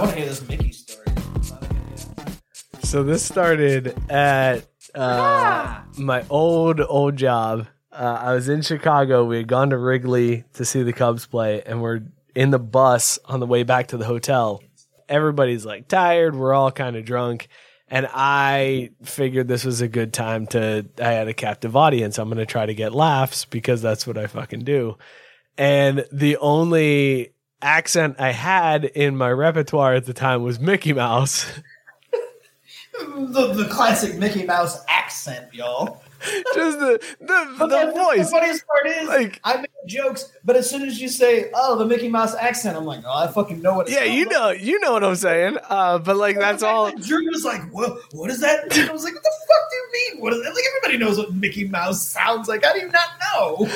I want to hear this Mickey story. So this started at uh, my old old job. Uh, I was in Chicago. We had gone to Wrigley to see the Cubs play, and we're in the bus on the way back to the hotel. Everybody's like tired. We're all kind of drunk, and I figured this was a good time to. I had a captive audience. I'm going to try to get laughs because that's what I fucking do. And the only accent I had in my repertoire at the time was Mickey Mouse. The, the classic Mickey Mouse accent, y'all. Just the the, But the voice. The funniest part is, Like- I make jokes, but as soon as you say, "Oh, the Mickey Mouse accent," I'm like, "Oh, I fucking know what." It's Yeah, you called." know, you know what I'm saying. Uh, but like that's all. Drew was like, "What? What does that mean?" I was like, "What the fuck do you mean? What is that?" Like everybody knows what Mickey Mouse sounds like. How do you not know?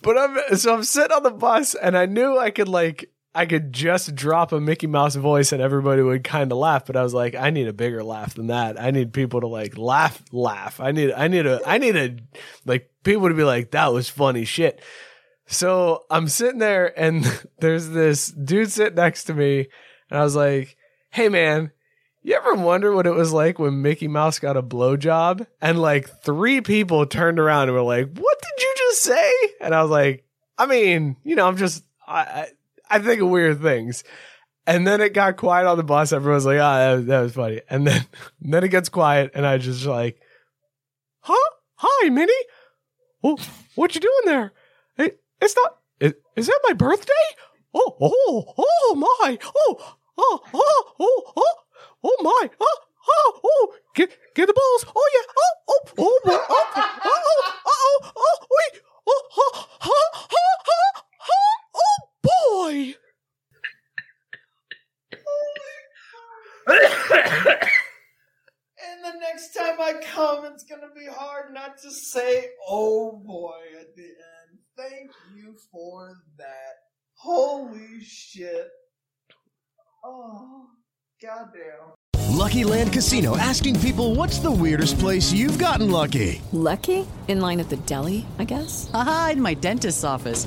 But I'm so I'm sitting on the bus, and I knew I could like I could just drop a Mickey Mouse voice, and everybody would kind of laugh. But I was like, I need a bigger laugh than that. I need people to like laugh, laugh. I need, I need a, I need a like people to be like, that was funny shit. So I'm sitting there, and there's this dude sitting next to me, and I was like, Hey man, you ever wonder what it was like when Mickey Mouse got a blowjob? And like three people turned around and were like, "What did you just say?" And I was like, "I mean, you know, I'm just I I, I think of weird things." And then it got quiet on the bus. Everyone's like, "Ah, that was, that was funny." And then then it gets quiet, and I just like, "Huh? Hi, Minnie. Oh, what you doing there? It, it's not. Is, is that my birthday? Oh, oh, oh my! Oh, oh, oh, oh, oh, oh my! Oh, oh, oh! Get get the balls! Oh yeah! Oh, oh, oh, oh, oh, oh, oh, oh, oh, wait! Oh, oh, oh, oh, oh, oh, boy! And the next time I come, it's gonna be hard not to say "Oh boy" at the end. Thank you for that. Holy shit! Oh, goddamn. Lucky Land Casino asking people what's the weirdest place you've gotten lucky? Lucky? In line at the deli, I guess? Haha, in my dentist's office.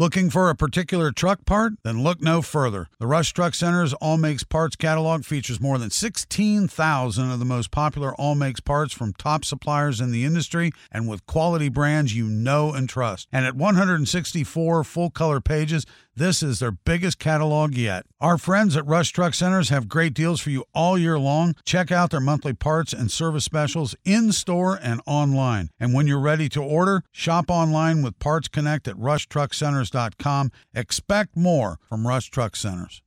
Looking for a particular truck part? Then look no further. The Rush Truck Center's All Makes Parts catalog features more than 16,000 of the most popular All Makes parts from top suppliers in the industry and with quality brands you know and trust. And at 164 full color pages, this is their biggest catalog yet. Our friends at Rush Truck Centers have great deals for you all year long. Check out their monthly parts and service specials in store and online. And when you're ready to order, shop online with Parts Connect at rushtruckcenters.com. Expect more from Rush Truck Centers.